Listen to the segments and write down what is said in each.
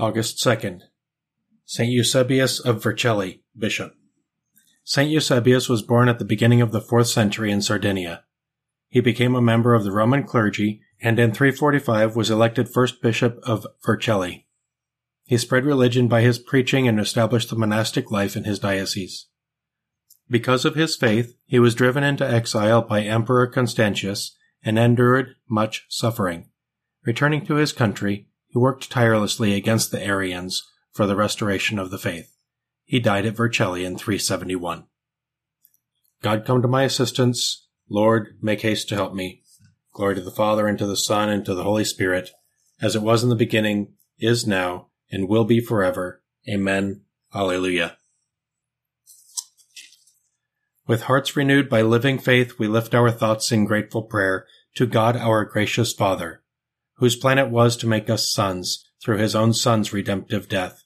August 2nd. St. Eusebius of Vercelli, Bishop. St. Eusebius was born at the beginning of the 4th century in Sardinia. He became a member of the Roman clergy and in 345 was elected first bishop of Vercelli. He spread religion by his preaching and established the monastic life in his diocese. Because of his faith, he was driven into exile by Emperor Constantius and endured much suffering. Returning to his country, he worked tirelessly against the Arians for the restoration of the faith. He died at Vercelli in 371. God come to my assistance. Lord, make haste to help me. Glory to the Father, and to the Son, and to the Holy Spirit, as it was in the beginning, is now, and will be forever. Amen. Alleluia. With hearts renewed by living faith, we lift our thoughts in grateful prayer to God our gracious Father, whose plan it was to make us sons through his own Son's redemptive death,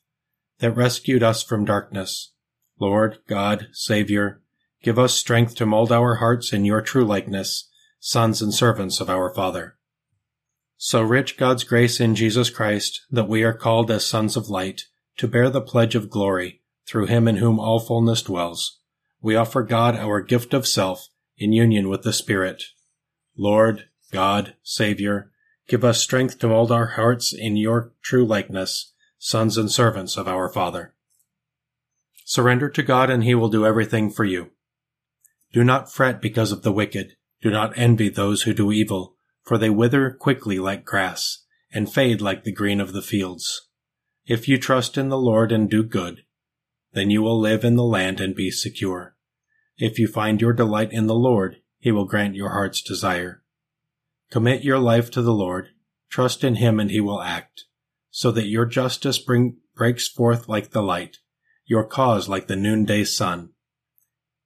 that rescued us from darkness. Lord, God, Savior, give us strength to mold our hearts in your true likeness, sons and servants of our Father. So rich God's grace in Jesus Christ that we are called as sons of light to bear the pledge of glory through him in whom all fullness dwells. We offer God our gift of self in union with the Spirit. Lord, God, Savior, give us strength to mold our hearts in your true likeness, sons and servants of our Father. Surrender to God and he will do everything for you. Do not fret because of the wicked. Do not envy those who do evil for they wither quickly like grass, and fade like the green of the fields. If you trust in the Lord and do good, then you will live in the land and be secure. If you find your delight in the Lord, he will grant your heart's desire. Commit your life to the Lord, trust in him and he will act, so that your justice bring, breaks forth like the light, your cause like the noonday sun.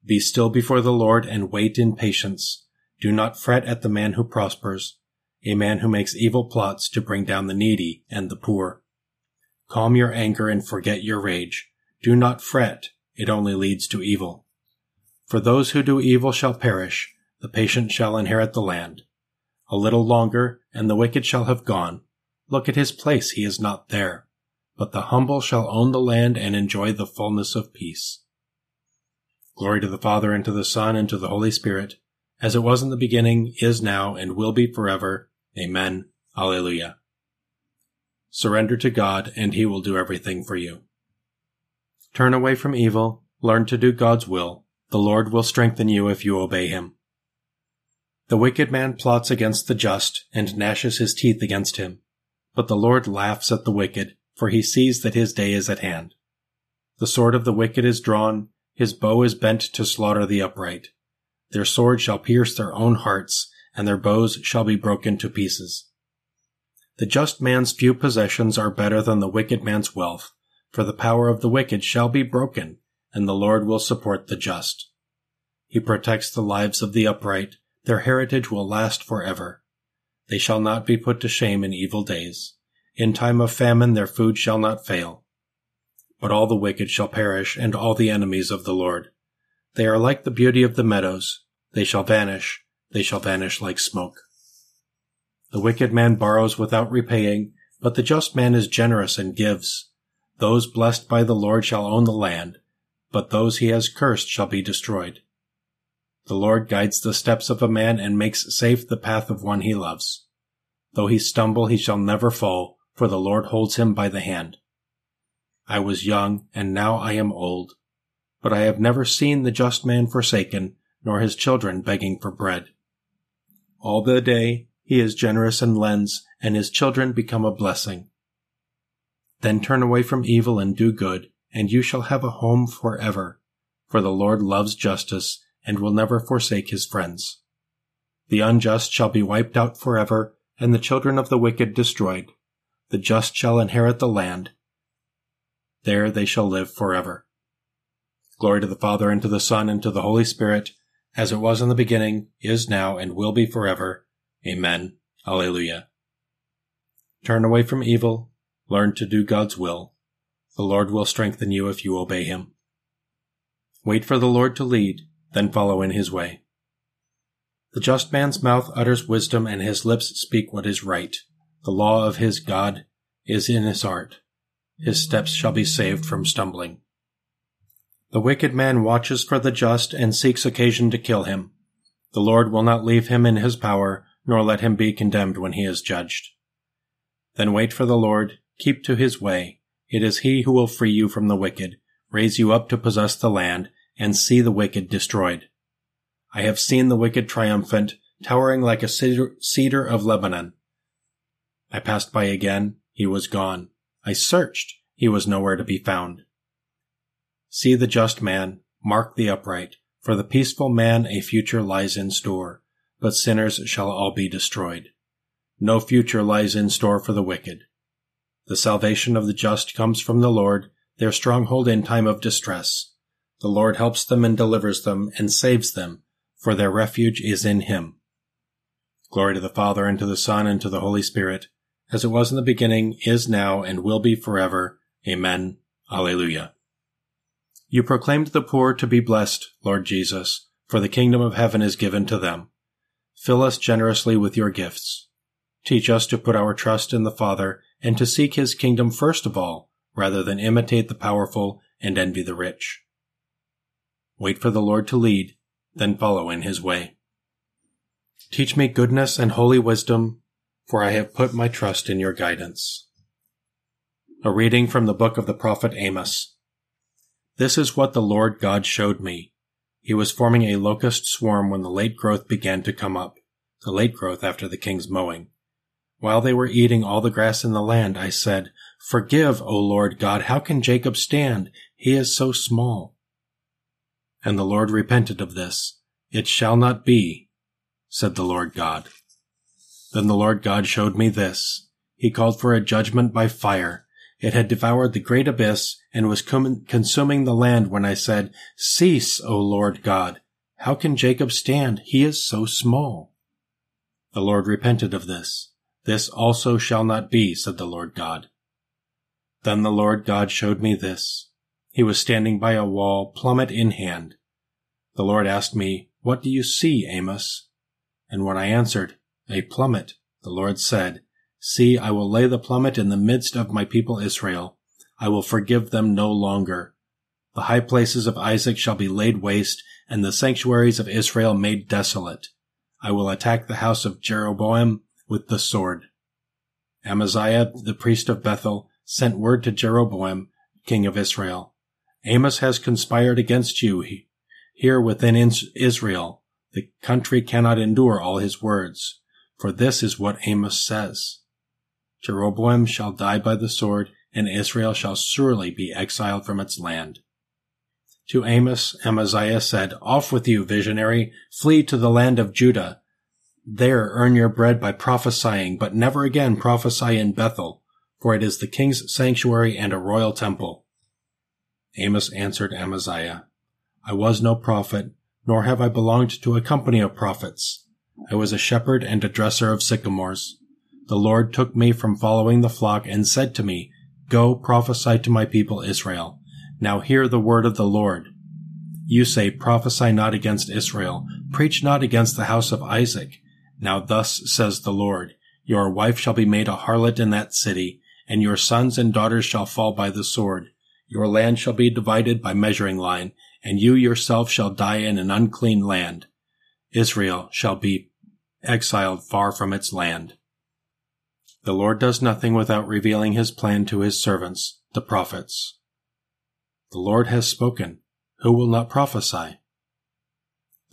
Be still before the Lord and wait in patience do not fret at the man who prospers, a man who makes evil plots to bring down the needy and the poor. Calm your anger and forget your rage. Do not fret, it only leads to evil. For those who do evil shall perish, the patient shall inherit the land. A little longer, and the wicked shall have gone. Look at his place, he is not there. But the humble shall own the land and enjoy the fullness of peace. Glory to the Father, and to the Son, and to the Holy Spirit as it was in the beginning, is now, and will be forever. Amen. Alleluia. Surrender to God, and He will do everything for you. Turn away from evil, learn to do God's will. The Lord will strengthen you if you obey Him. The wicked man plots against the just, and gnashes his teeth against him. But the Lord laughs at the wicked, for he sees that his day is at hand. The sword of the wicked is drawn, his bow is bent to slaughter the upright. Their swords shall pierce their own hearts, and their bows shall be broken to pieces. The just man's few possessions are better than the wicked man's wealth, for the power of the wicked shall be broken, and the Lord will support the just. He protects the lives of the upright, their heritage will last forever. They shall not be put to shame in evil days. In time of famine their food shall not fail. But all the wicked shall perish, and all the enemies of the Lord. They are like the beauty of the meadows. They shall vanish. They shall vanish like smoke. The wicked man borrows without repaying, but the just man is generous and gives. Those blessed by the Lord shall own the land, but those he has cursed shall be destroyed. The Lord guides the steps of a man and makes safe the path of one he loves. Though he stumble, he shall never fall, for the Lord holds him by the hand. I was young, and now I am old but I have never seen the just man forsaken, nor his children begging for bread. All the day he is generous and lends, and his children become a blessing. Then turn away from evil and do good, and you shall have a home forever. For the Lord loves justice, and will never forsake his friends. The unjust shall be wiped out forever, and the children of the wicked destroyed. The just shall inherit the land. There they shall live forever. Glory to the Father, and to the Son, and to the Holy Spirit, as it was in the beginning, is now, and will be forever. Amen. Alleluia. Turn away from evil. Learn to do God's will. The Lord will strengthen you if you obey him. Wait for the Lord to lead, then follow in his way. The just man's mouth utters wisdom, and his lips speak what is right. The law of his God is in his heart. his steps shall be saved from stumbling. The wicked man watches for the just and seeks occasion to kill him. The Lord will not leave him in his power, nor let him be condemned when he is judged. Then wait for the Lord, keep to his way. It is he who will free you from the wicked, raise you up to possess the land, and see the wicked destroyed. I have seen the wicked triumphant, towering like a cedar of Lebanon. I passed by again, he was gone. I searched, he was nowhere to be found. See the just man, mark the upright, for the peaceful man a future lies in store, but sinners shall all be destroyed. No future lies in store for the wicked. The salvation of the just comes from the Lord, their stronghold in time of distress. The Lord helps them and delivers them and saves them, for their refuge is in him. Glory to the Father, and to the Son, and to the Holy Spirit, as it was in the beginning, is now, and will be forever. Amen. Alleluia. You proclaimed the poor to be blessed, Lord Jesus, for the kingdom of heaven is given to them. Fill us generously with your gifts. Teach us to put our trust in the Father and to seek his kingdom first of all, rather than imitate the powerful and envy the rich. Wait for the Lord to lead, then follow in his way. Teach me goodness and holy wisdom, for I have put my trust in your guidance. A reading from the book of the prophet Amos. This is what the Lord God showed me. He was forming a locust swarm when the late growth began to come up, the late growth after the king's mowing. While they were eating all the grass in the land, I said, Forgive, O Lord God, how can Jacob stand? He is so small. And the Lord repented of this. It shall not be, said the Lord God. Then the Lord God showed me this. He called for a judgment by fire. It had devoured the great abyss and was consuming the land when I said, Cease, O Lord God. How can Jacob stand? He is so small. The Lord repented of this. This also shall not be, said the Lord God. Then the Lord God showed me this. He was standing by a wall, plummet in hand. The Lord asked me, What do you see, Amos? And when I answered, A plummet, the Lord said, See, I will lay the plummet in the midst of my people Israel. I will forgive them no longer. The high places of Isaac shall be laid waste, and the sanctuaries of Israel made desolate. I will attack the house of Jeroboam with the sword. Amaziah, the priest of Bethel, sent word to Jeroboam, king of Israel. Amos has conspired against you here within Israel. The country cannot endure all his words. For this is what Amos says. Jeroboam shall die by the sword, and Israel shall surely be exiled from its land. To Amos, Amaziah said, Off with you, visionary! Flee to the land of Judah. There earn your bread by prophesying, but never again prophesy in Bethel, for it is the king's sanctuary and a royal temple. Amos answered Amaziah, I was no prophet, nor have I belonged to a company of prophets. I was a shepherd and a dresser of sycamores. The Lord took me from following the flock and said to me, Go prophesy to my people Israel. Now hear the word of the Lord. You say, Prophesy not against Israel, preach not against the house of Isaac. Now thus says the Lord, Your wife shall be made a harlot in that city, and your sons and daughters shall fall by the sword. Your land shall be divided by measuring line, and you yourself shall die in an unclean land. Israel shall be exiled far from its land. The Lord does nothing without revealing his plan to his servants, the prophets. The Lord has spoken. Who will not prophesy?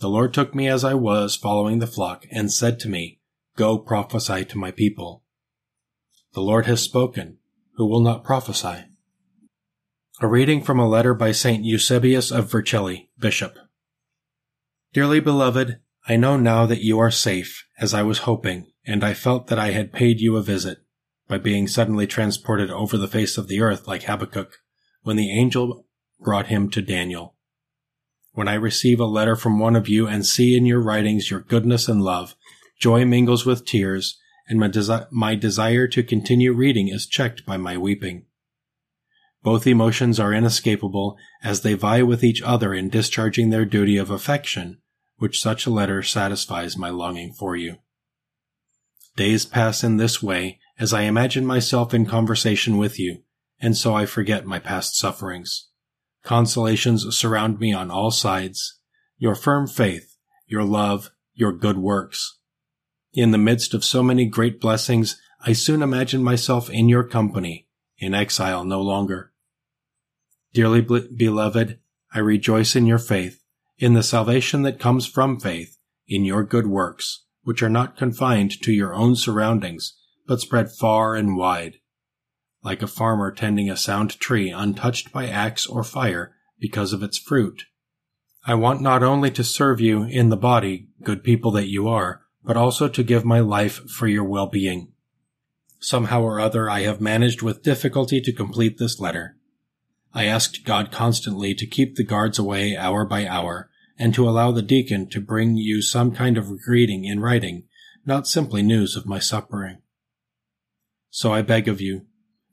The Lord took me as I was following the flock and said to me, Go prophesy to my people. The Lord has spoken. Who will not prophesy? A reading from a letter by St. Eusebius of Vercelli, Bishop. Dearly beloved, I know now that you are safe, as I was hoping, and I felt that I had paid you a visit by being suddenly transported over the face of the earth like Habakkuk, when the angel brought him to Daniel. When I receive a letter from one of you and see in your writings your goodness and love, joy mingles with tears, and my, desi- my desire to continue reading is checked by my weeping. Both emotions are inescapable as they vie with each other in discharging their duty of affection, which such a letter satisfies my longing for you. Days pass in this way as I imagine myself in conversation with you, and so I forget my past sufferings. Consolations surround me on all sides. Your firm faith, your love, your good works. In the midst of so many great blessings, I soon imagine myself in your company, in exile no longer. Dearly beloved, I rejoice in your faith, in the salvation that comes from faith, in your good works, which are not confined to your own surroundings, but spread far and wide. Like a farmer tending a sound tree untouched by axe or fire because of its fruit. I want not only to serve you in the body, good people that you are, but also to give my life for your well-being. Somehow or other I have managed with difficulty to complete this letter. I asked God constantly to keep the guards away hour by hour, and to allow the deacon to bring you some kind of greeting in writing, not simply news of my suffering. So I beg of you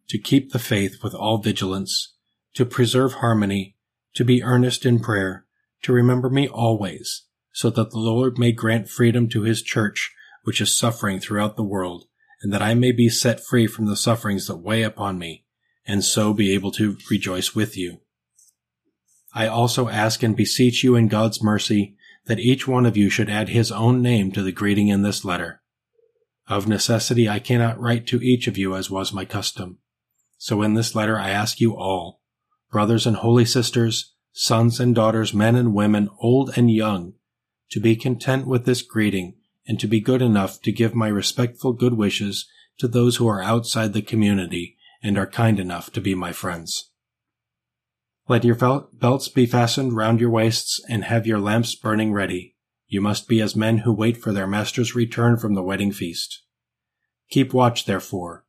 to keep the faith with all vigilance, to preserve harmony, to be earnest in prayer, to remember me always, so that the Lord may grant freedom to his church, which is suffering throughout the world, and that I may be set free from the sufferings that weigh upon me, and so be able to rejoice with you. I also ask and beseech you in God's mercy that each one of you should add his own name to the greeting in this letter. Of necessity, I cannot write to each of you as was my custom. So in this letter, I ask you all, brothers and holy sisters, sons and daughters, men and women, old and young, to be content with this greeting and to be good enough to give my respectful good wishes to those who are outside the community and are kind enough to be my friends. Let your belts be fastened round your waists and have your lamps burning ready. You must be as men who wait for their master's return from the wedding feast. Keep watch, therefore,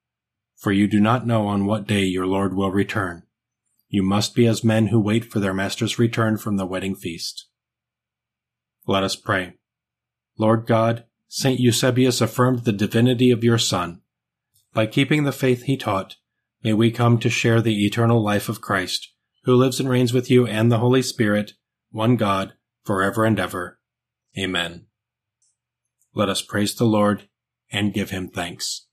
for you do not know on what day your Lord will return. You must be as men who wait for their master's return from the wedding feast. Let us pray. Lord God, St. Eusebius affirmed the divinity of your Son. By keeping the faith he taught, may we come to share the eternal life of Christ, who lives and reigns with you and the Holy Spirit, one God, forever and ever. Amen. Let us praise the Lord and give him thanks.